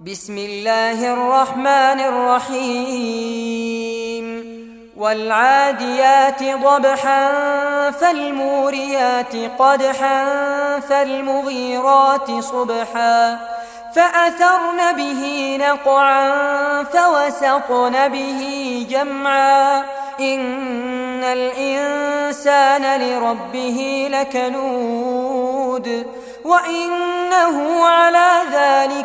بسم الله الرحمن الرحيم. والعاديات ضبحا فالموريات قدحا فالمغيرات صبحا. فأثرن به نقعا فوسطن به جمعا. إن الإنسان لربه لكنود. وإنه على ذلك